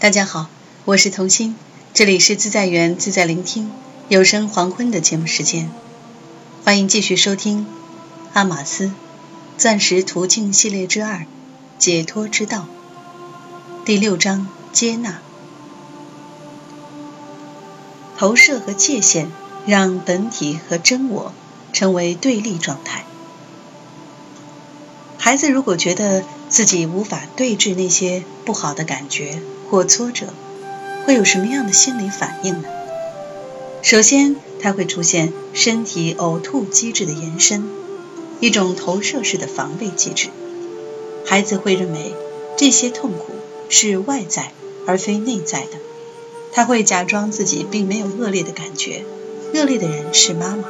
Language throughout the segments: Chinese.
大家好，我是童心，这里是自在园自在聆听有声黄昏的节目时间，欢迎继续收听《阿玛斯钻石途径系列之二解脱之道》第六章接纳。投射和界限让本体和真我成为对立状态。孩子如果觉得自己无法对峙那些不好的感觉，或挫折，会有什么样的心理反应呢？首先，它会出现身体呕吐机制的延伸，一种投射式的防卫机制。孩子会认为这些痛苦是外在而非内在的，他会假装自己并没有恶劣的感觉，恶劣的人是妈妈。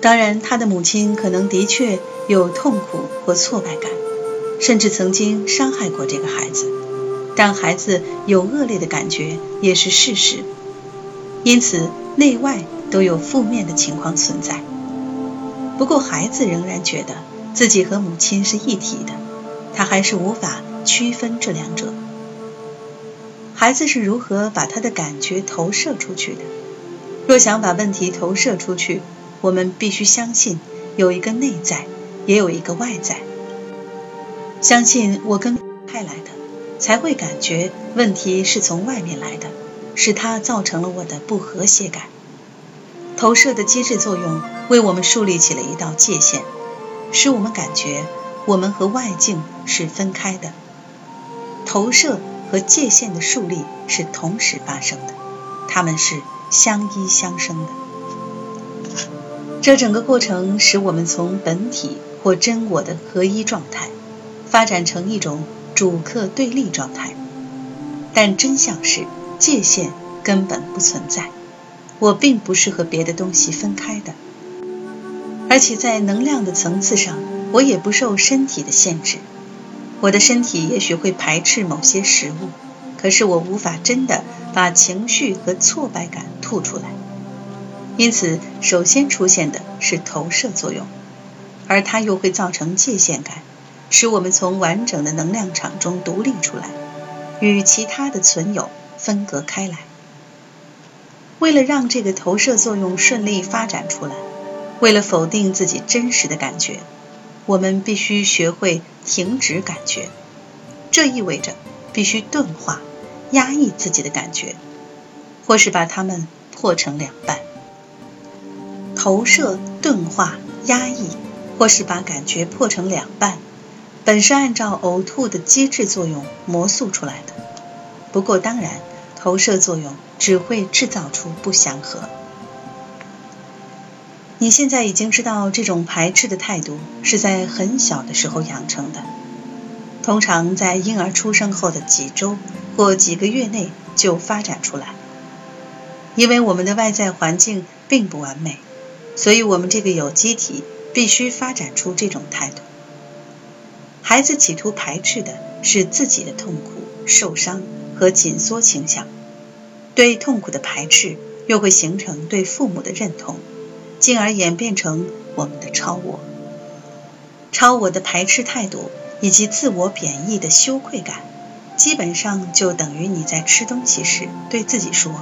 当然，他的母亲可能的确有痛苦或挫败感，甚至曾经伤害过这个孩子。但孩子有恶劣的感觉也是事实，因此内外都有负面的情况存在。不过孩子仍然觉得自己和母亲是一体的，他还是无法区分这两者。孩子是如何把他的感觉投射出去的？若想把问题投射出去，我们必须相信有一个内在，也有一个外在。相信我跟派来的。才会感觉问题是从外面来的，是它造成了我的不和谐感。投射的机制作用为我们树立起了一道界限，使我们感觉我们和外境是分开的。投射和界限的树立是同时发生的，它们是相依相生的。这整个过程使我们从本体或真我的合一状态，发展成一种。主客对立状态，但真相是界限根本不存在。我并不是和别的东西分开的，而且在能量的层次上，我也不受身体的限制。我的身体也许会排斥某些食物，可是我无法真的把情绪和挫败感吐出来。因此，首先出现的是投射作用，而它又会造成界限感。使我们从完整的能量场中独立出来，与其他的存有分隔开来。为了让这个投射作用顺利发展出来，为了否定自己真实的感觉，我们必须学会停止感觉。这意味着必须钝化、压抑自己的感觉，或是把它们破成两半。投射、钝化、压抑，或是把感觉破成两半。本是按照呕吐的机制作用魔塑出来的，不过当然，投射作用只会制造出不祥和。你现在已经知道这种排斥的态度是在很小的时候养成的，通常在婴儿出生后的几周或几个月内就发展出来。因为我们的外在环境并不完美，所以我们这个有机体必须发展出这种态度。孩子企图排斥的是自己的痛苦、受伤和紧缩倾向，对痛苦的排斥又会形成对父母的认同，进而演变成我们的超我。超我的排斥态度以及自我贬义的羞愧感，基本上就等于你在吃东西时对自己说：“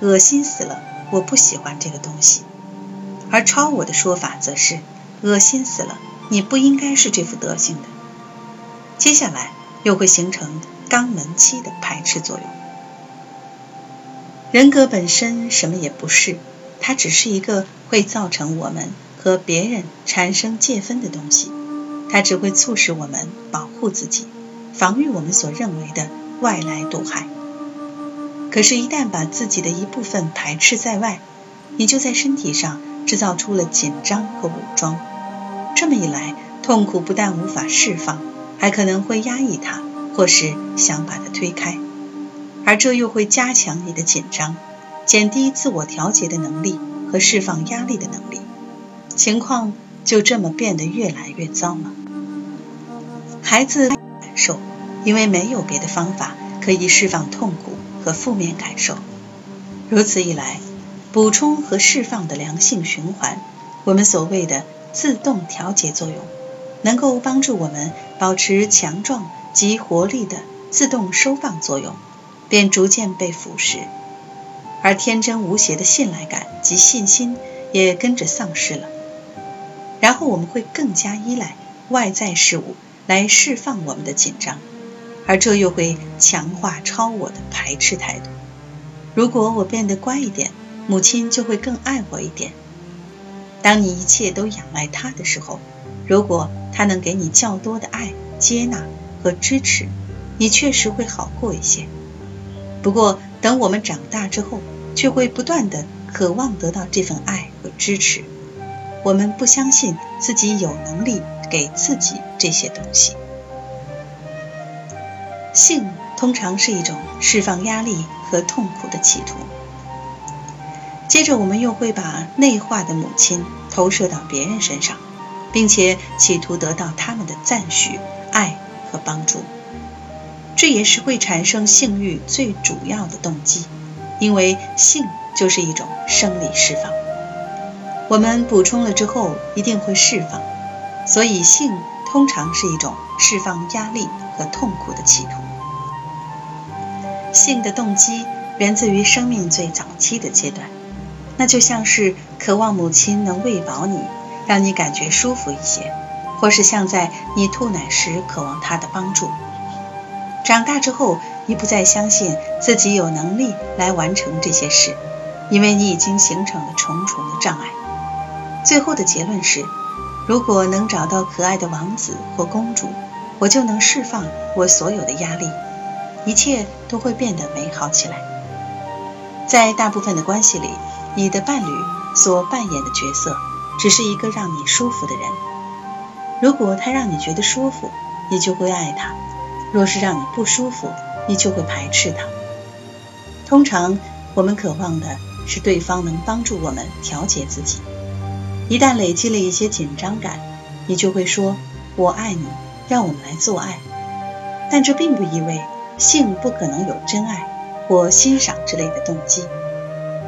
恶心死了，我不喜欢这个东西。”而超我的说法则是：“恶心死了，你不应该是这副德行的。”接下来又会形成肛门期的排斥作用。人格本身什么也不是，它只是一个会造成我们和别人产生界分的东西。它只会促使我们保护自己，防御我们所认为的外来毒害。可是，一旦把自己的一部分排斥在外，你就在身体上制造出了紧张和武装。这么一来，痛苦不但无法释放。还可能会压抑它，或是想把它推开，而这又会加强你的紧张，减低自我调节的能力和释放压力的能力，情况就这么变得越来越糟了。孩子感受，因为没有别的方法可以释放痛苦和负面感受，如此一来，补充和释放的良性循环，我们所谓的自动调节作用。能够帮助我们保持强壮及活力的自动收放作用，便逐渐被腐蚀，而天真无邪的信赖感及信心也跟着丧失了。然后我们会更加依赖外在事物来释放我们的紧张，而这又会强化超我的排斥态度。如果我变得乖一点，母亲就会更爱我一点。当你一切都仰赖他的时候，如果他能给你较多的爱、接纳和支持，你确实会好过一些。不过，等我们长大之后，却会不断的渴望得到这份爱和支持。我们不相信自己有能力给自己这些东西。性通常是一种释放压力和痛苦的企图。接着，我们又会把内化的母亲投射到别人身上，并且企图得到他们的赞许、爱和帮助。这也是会产生性欲最主要的动机，因为性就是一种生理释放。我们补充了之后一定会释放，所以性通常是一种释放压力和痛苦的企图。性的动机源自于生命最早期的阶段。那就像是渴望母亲能喂饱你，让你感觉舒服一些，或是像在你吐奶时渴望他的帮助。长大之后，你不再相信自己有能力来完成这些事，因为你已经形成了重重的障碍。最后的结论是：如果能找到可爱的王子或公主，我就能释放我所有的压力，一切都会变得美好起来。在大部分的关系里。你的伴侣所扮演的角色，只是一个让你舒服的人。如果他让你觉得舒服，你就会爱他；若是让你不舒服，你就会排斥他。通常，我们渴望的是对方能帮助我们调节自己。一旦累积了一些紧张感，你就会说：“我爱你，让我们来做爱。”但这并不意味性不可能有真爱或欣赏之类的动机，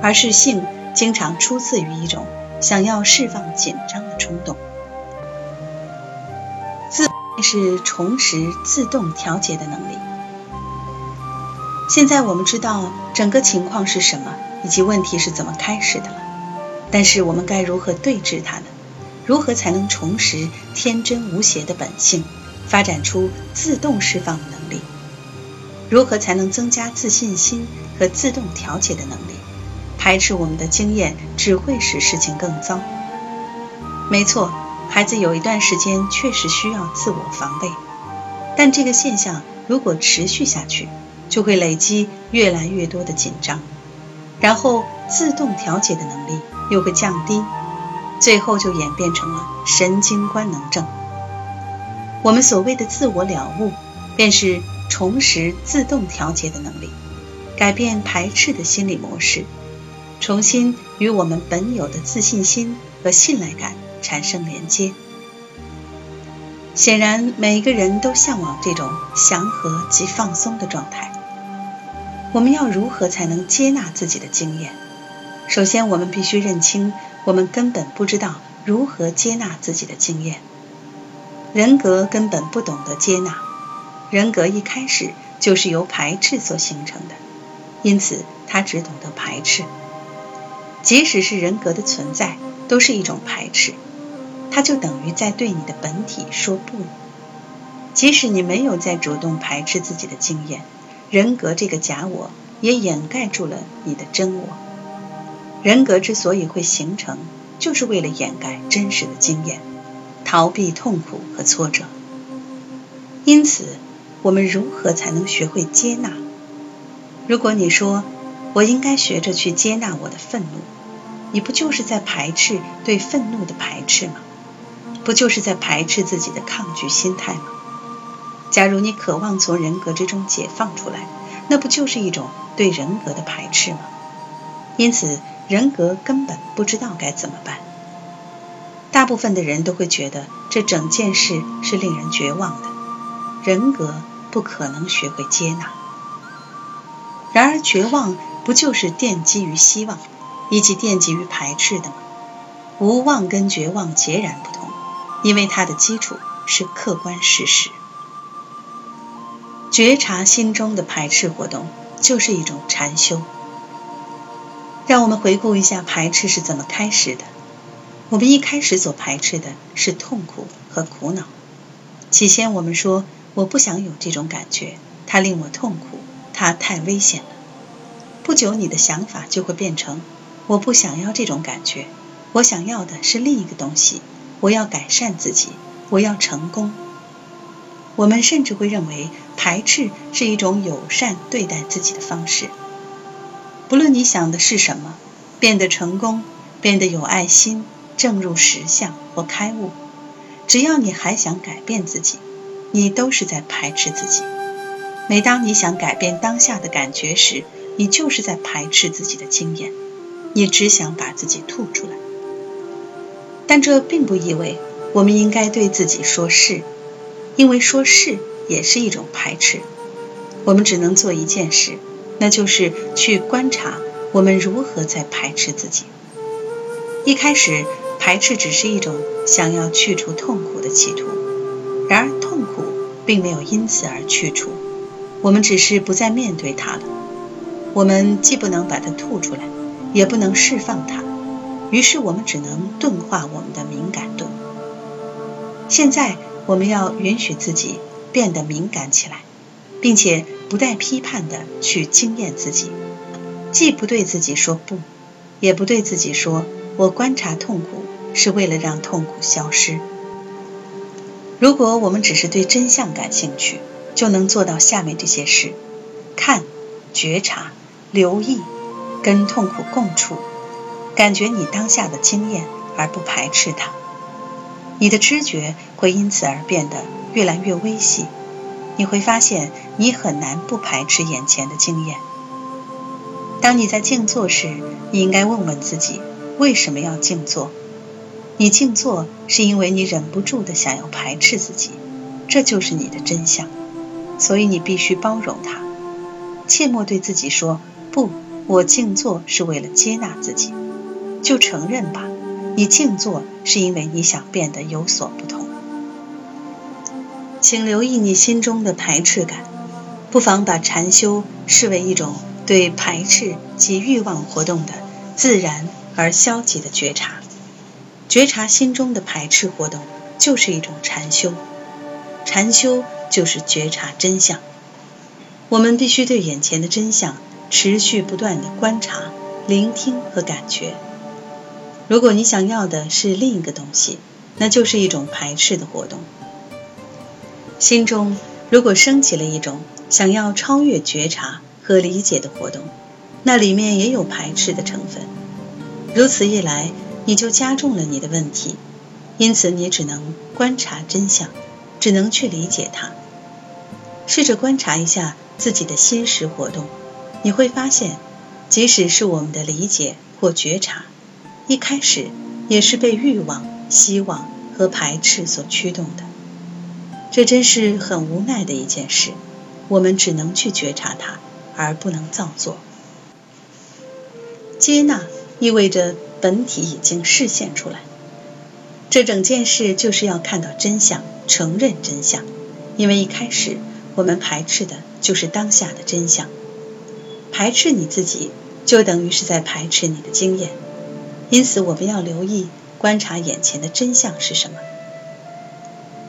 而是性。经常出自于一种想要释放紧张的冲动。自是重拾自动调节的能力。现在我们知道整个情况是什么，以及问题是怎么开始的了。但是我们该如何对峙它呢？如何才能重拾天真无邪的本性，发展出自动释放的能力？如何才能增加自信心和自动调节的能力？排斥我们的经验只会使事情更糟。没错，孩子有一段时间确实需要自我防备，但这个现象如果持续下去，就会累积越来越多的紧张，然后自动调节的能力又会降低，最后就演变成了神经官能症。我们所谓的自我了悟，便是重拾自动调节的能力，改变排斥的心理模式。重新与我们本有的自信心和信赖感产生连接。显然，每个人都向往这种祥和及放松的状态。我们要如何才能接纳自己的经验？首先，我们必须认清，我们根本不知道如何接纳自己的经验。人格根本不懂得接纳，人格一开始就是由排斥所形成的，因此他只懂得排斥。即使是人格的存在，都是一种排斥，它就等于在对你的本体说不。即使你没有在主动排斥自己的经验，人格这个假我也掩盖住了你的真我。人格之所以会形成，就是为了掩盖真实的经验，逃避痛苦和挫折。因此，我们如何才能学会接纳？如果你说，我应该学着去接纳我的愤怒。你不就是在排斥对愤怒的排斥吗？不就是在排斥自己的抗拒心态吗？假如你渴望从人格之中解放出来，那不就是一种对人格的排斥吗？因此，人格根本不知道该怎么办。大部分的人都会觉得这整件事是令人绝望的。人格不可能学会接纳。然而，绝望不就是奠基于希望，以及奠基于排斥的吗？无望跟绝望截然不同，因为它的基础是客观事实。觉察心中的排斥活动，就是一种禅修。让我们回顾一下排斥是怎么开始的。我们一开始所排斥的是痛苦和苦恼。起先我们说我不想有这种感觉，它令我痛苦，它太危险了。不久你的想法就会变成我不想要这种感觉，我想要的是另一个东西，我要改善自己，我要成功。我们甚至会认为排斥是一种友善对待自己的方式。不论你想的是什么，变得成功，变得有爱心，正入实相或开悟，只要你还想改变自己，你都是在排斥自己。每当你想改变当下的感觉时，你就是在排斥自己的经验，你只想把自己吐出来。但这并不意味我们应该对自己说是，因为说是也是一种排斥。我们只能做一件事。那就是去观察我们如何在排斥自己。一开始，排斥只是一种想要去除痛苦的企图，然而痛苦并没有因此而去除，我们只是不再面对它了。我们既不能把它吐出来，也不能释放它，于是我们只能钝化我们的敏感度。现在，我们要允许自己变得敏感起来。并且不带批判的去经验自己，既不对自己说不，也不对自己说我观察痛苦是为了让痛苦消失。如果我们只是对真相感兴趣，就能做到下面这些事：看、觉察、留意、跟痛苦共处，感觉你当下的经验而不排斥它。你的知觉会因此而变得越来越微细。你会发现，你很难不排斥眼前的经验。当你在静坐时，你应该问问自己：为什么要静坐？你静坐是因为你忍不住的想要排斥自己，这就是你的真相。所以你必须包容它，切莫对自己说：“不，我静坐是为了接纳自己。”就承认吧，你静坐是因为你想变得有所不同。请留意你心中的排斥感，不妨把禅修视为一种对排斥及欲望活动的自然而消极的觉察。觉察心中的排斥活动，就是一种禅修。禅修就是觉察真相。我们必须对眼前的真相持续不断的观察、聆听和感觉。如果你想要的是另一个东西，那就是一种排斥的活动。心中如果升起了一种想要超越觉察和理解的活动，那里面也有排斥的成分。如此一来，你就加重了你的问题。因此，你只能观察真相，只能去理解它。试着观察一下自己的心识活动，你会发现，即使是我们的理解或觉察，一开始也是被欲望、希望和排斥所驱动的。这真是很无奈的一件事，我们只能去觉察它，而不能造作。接纳意味着本体已经示现出来，这整件事就是要看到真相，承认真相。因为一开始我们排斥的就是当下的真相，排斥你自己，就等于是在排斥你的经验。因此，我们要留意观察眼前的真相是什么。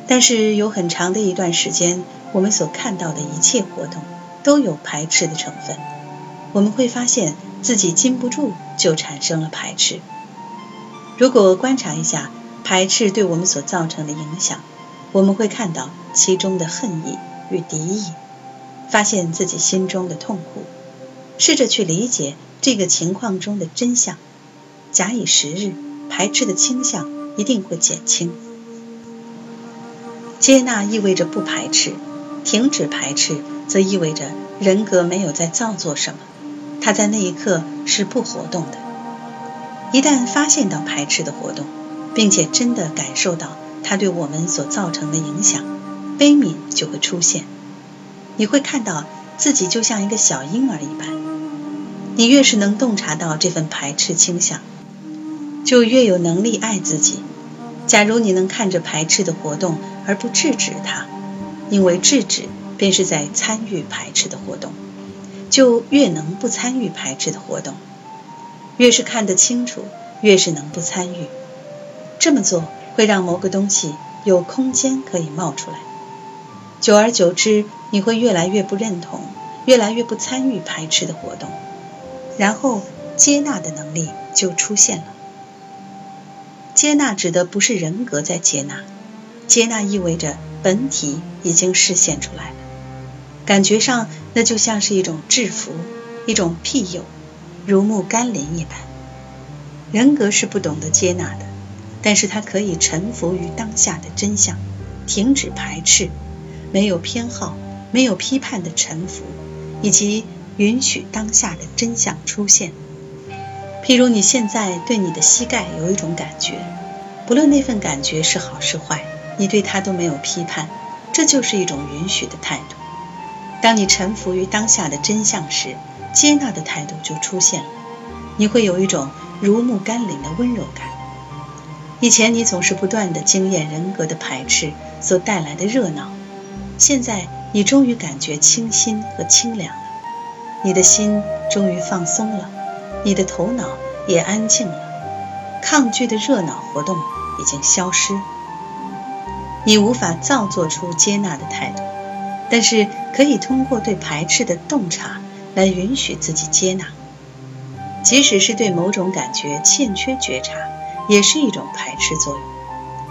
但是有很长的一段时间，我们所看到的一切活动都有排斥的成分。我们会发现自己禁不住就产生了排斥。如果观察一下排斥对我们所造成的影响，我们会看到其中的恨意与敌意，发现自己心中的痛苦，试着去理解这个情况中的真相。假以时日，排斥的倾向一定会减轻。接纳意味着不排斥，停止排斥则意味着人格没有在造作什么，它在那一刻是不活动的。一旦发现到排斥的活动，并且真的感受到它对我们所造成的影响，悲悯就会出现。你会看到自己就像一个小婴儿一般。你越是能洞察到这份排斥倾向，就越有能力爱自己。假如你能看着排斥的活动而不制止它，因为制止便是在参与排斥的活动，就越能不参与排斥的活动。越是看得清楚，越是能不参与。这么做会让某个东西有空间可以冒出来。久而久之，你会越来越不认同，越来越不参与排斥的活动，然后接纳的能力就出现了。接纳指的不是人格在接纳，接纳意味着本体已经实现出来了。感觉上，那就像是一种制服，一种庇佑，如沐甘霖一般。人格是不懂得接纳的，但是它可以臣服于当下的真相，停止排斥，没有偏好，没有批判的臣服，以及允许当下的真相出现。譬如你现在对你的膝盖有一种感觉，不论那份感觉是好是坏，你对它都没有批判，这就是一种允许的态度。当你臣服于当下的真相时，接纳的态度就出现了。你会有一种如沐甘霖的温柔感。以前你总是不断的经验人格的排斥所带来的热闹，现在你终于感觉清新和清凉了。你的心终于放松了。你的头脑也安静了，抗拒的热闹活动已经消失。你无法造作出接纳的态度，但是可以通过对排斥的洞察来允许自己接纳。即使是对某种感觉欠缺觉察，也是一种排斥作用。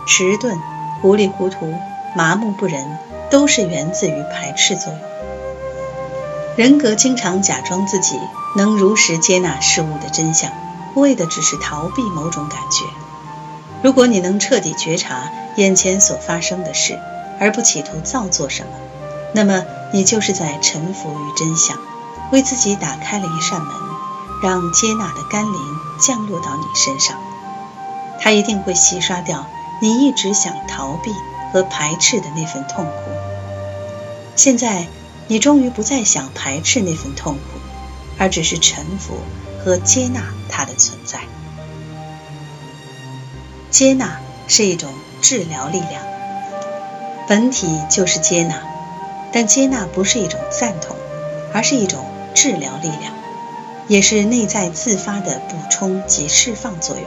迟钝、糊里糊涂、麻木不仁，都是源自于排斥作用。人格经常假装自己能如实接纳事物的真相，为的只是逃避某种感觉。如果你能彻底觉察眼前所发生的事，而不企图造作什么，那么你就是在臣服于真相，为自己打开了一扇门，让接纳的甘霖降落到你身上。它一定会洗刷掉你一直想逃避和排斥的那份痛苦。现在。你终于不再想排斥那份痛苦，而只是臣服和接纳它的存在。接纳是一种治疗力量，本体就是接纳，但接纳不是一种赞同，而是一种治疗力量，也是内在自发的补充及释放作用，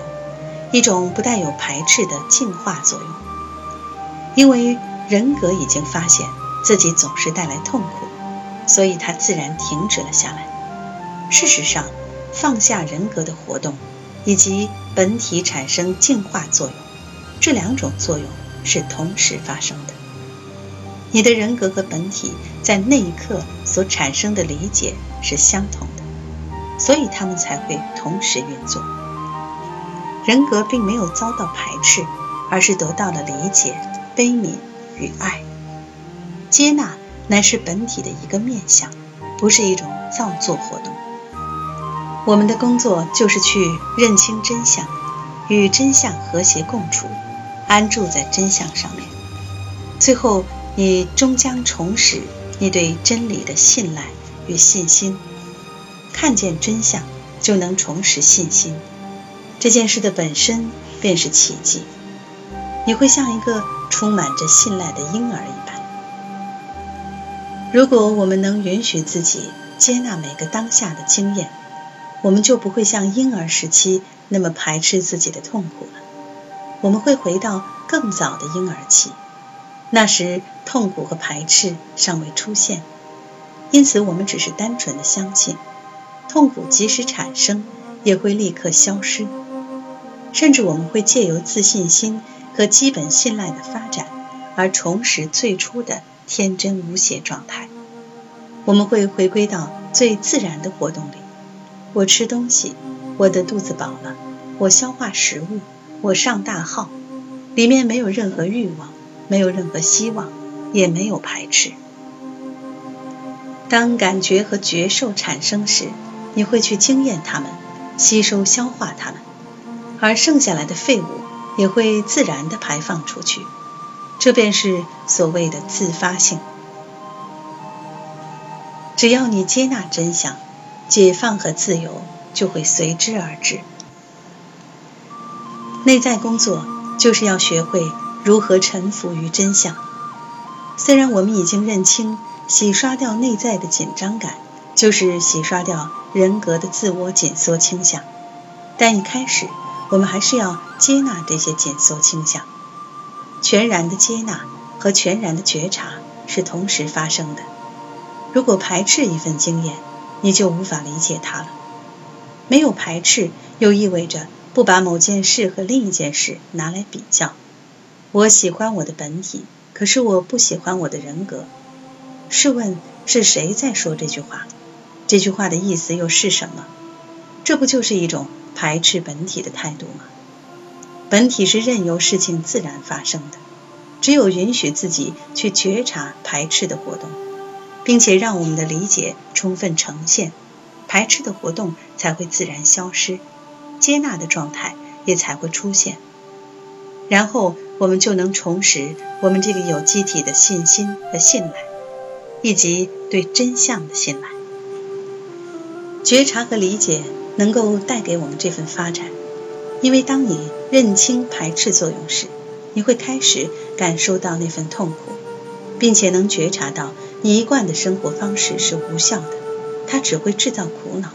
一种不带有排斥的净化作用。因为人格已经发现自己总是带来痛苦。所以，它自然停止了下来。事实上，放下人格的活动，以及本体产生净化作用，这两种作用是同时发生的。你的人格和本体在那一刻所产生的理解是相同的，所以他们才会同时运作。人格并没有遭到排斥，而是得到了理解、悲悯与爱、接纳。乃是本体的一个面相，不是一种造作活动。我们的工作就是去认清真相，与真相和谐共处，安住在真相上面。最后，你终将重拾你对真理的信赖与信心。看见真相，就能重拾信心。这件事的本身便是奇迹。你会像一个充满着信赖的婴儿一样。如果我们能允许自己接纳每个当下的经验，我们就不会像婴儿时期那么排斥自己的痛苦了。我们会回到更早的婴儿期，那时痛苦和排斥尚未出现，因此我们只是单纯的相信，痛苦即使产生也会立刻消失。甚至我们会借由自信心和基本信赖的发展，而重拾最初的。天真无邪状态，我们会回归到最自然的活动里。我吃东西，我的肚子饱了；我消化食物，我上大号，里面没有任何欲望，没有任何希望，也没有排斥。当感觉和觉受产生时，你会去经验它们，吸收消化它们，而剩下来的废物也会自然的排放出去。这便是所谓的自发性。只要你接纳真相，解放和自由就会随之而至。内在工作就是要学会如何臣服于真相。虽然我们已经认清洗刷掉内在的紧张感就是洗刷掉人格的自我紧缩倾向。但一开始，我们还是要接纳这些紧缩倾向。全然的接纳和全然的觉察是同时发生的。如果排斥一份经验，你就无法理解它了。没有排斥，又意味着不把某件事和另一件事拿来比较。我喜欢我的本体，可是我不喜欢我的人格。试问是谁在说这句话？这句话的意思又是什么？这不就是一种排斥本体的态度吗？本体是任由事情自然发生的，只有允许自己去觉察排斥的活动，并且让我们的理解充分呈现，排斥的活动才会自然消失，接纳的状态也才会出现。然后我们就能重拾我们这个有机体的信心和信赖，以及对真相的信赖。觉察和理解能够带给我们这份发展，因为当你认清排斥作用时，你会开始感受到那份痛苦，并且能觉察到你一贯的生活方式是无效的，它只会制造苦恼。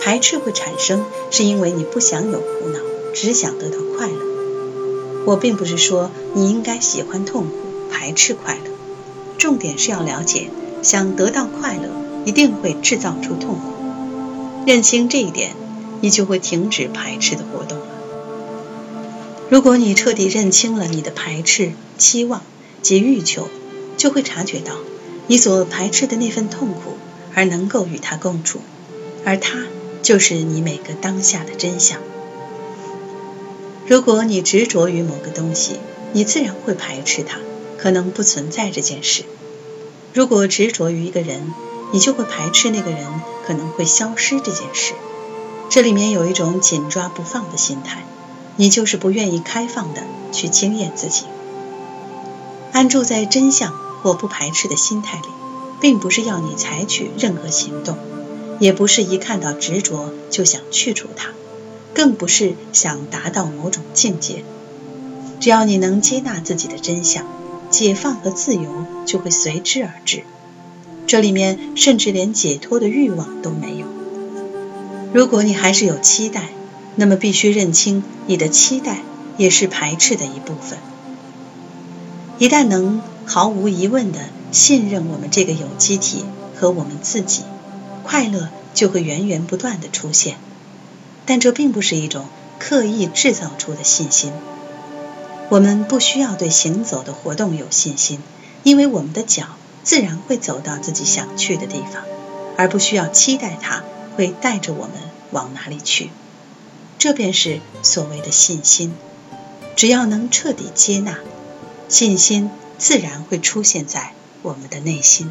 排斥会产生，是因为你不想有苦恼，只想得到快乐。我并不是说你应该喜欢痛苦，排斥快乐，重点是要了解，想得到快乐一定会制造出痛苦。认清这一点，你就会停止排斥的活动了。如果你彻底认清了你的排斥、期望及欲求，就会察觉到你所排斥的那份痛苦，而能够与它共处，而它就是你每个当下的真相。如果你执着于某个东西，你自然会排斥它，可能不存在这件事。如果执着于一个人，你就会排斥那个人可能会消失这件事，这里面有一种紧抓不放的心态，你就是不愿意开放的去经验自己。安住在真相或不排斥的心态里，并不是要你采取任何行动，也不是一看到执着就想去除它，更不是想达到某种境界。只要你能接纳自己的真相，解放和自由就会随之而至。这里面甚至连解脱的欲望都没有。如果你还是有期待，那么必须认清你的期待也是排斥的一部分。一旦能毫无疑问的信任我们这个有机体和我们自己，快乐就会源源不断的出现。但这并不是一种刻意制造出的信心。我们不需要对行走的活动有信心，因为我们的脚。自然会走到自己想去的地方，而不需要期待它会带着我们往哪里去。这便是所谓的信心。只要能彻底接纳，信心自然会出现在我们的内心。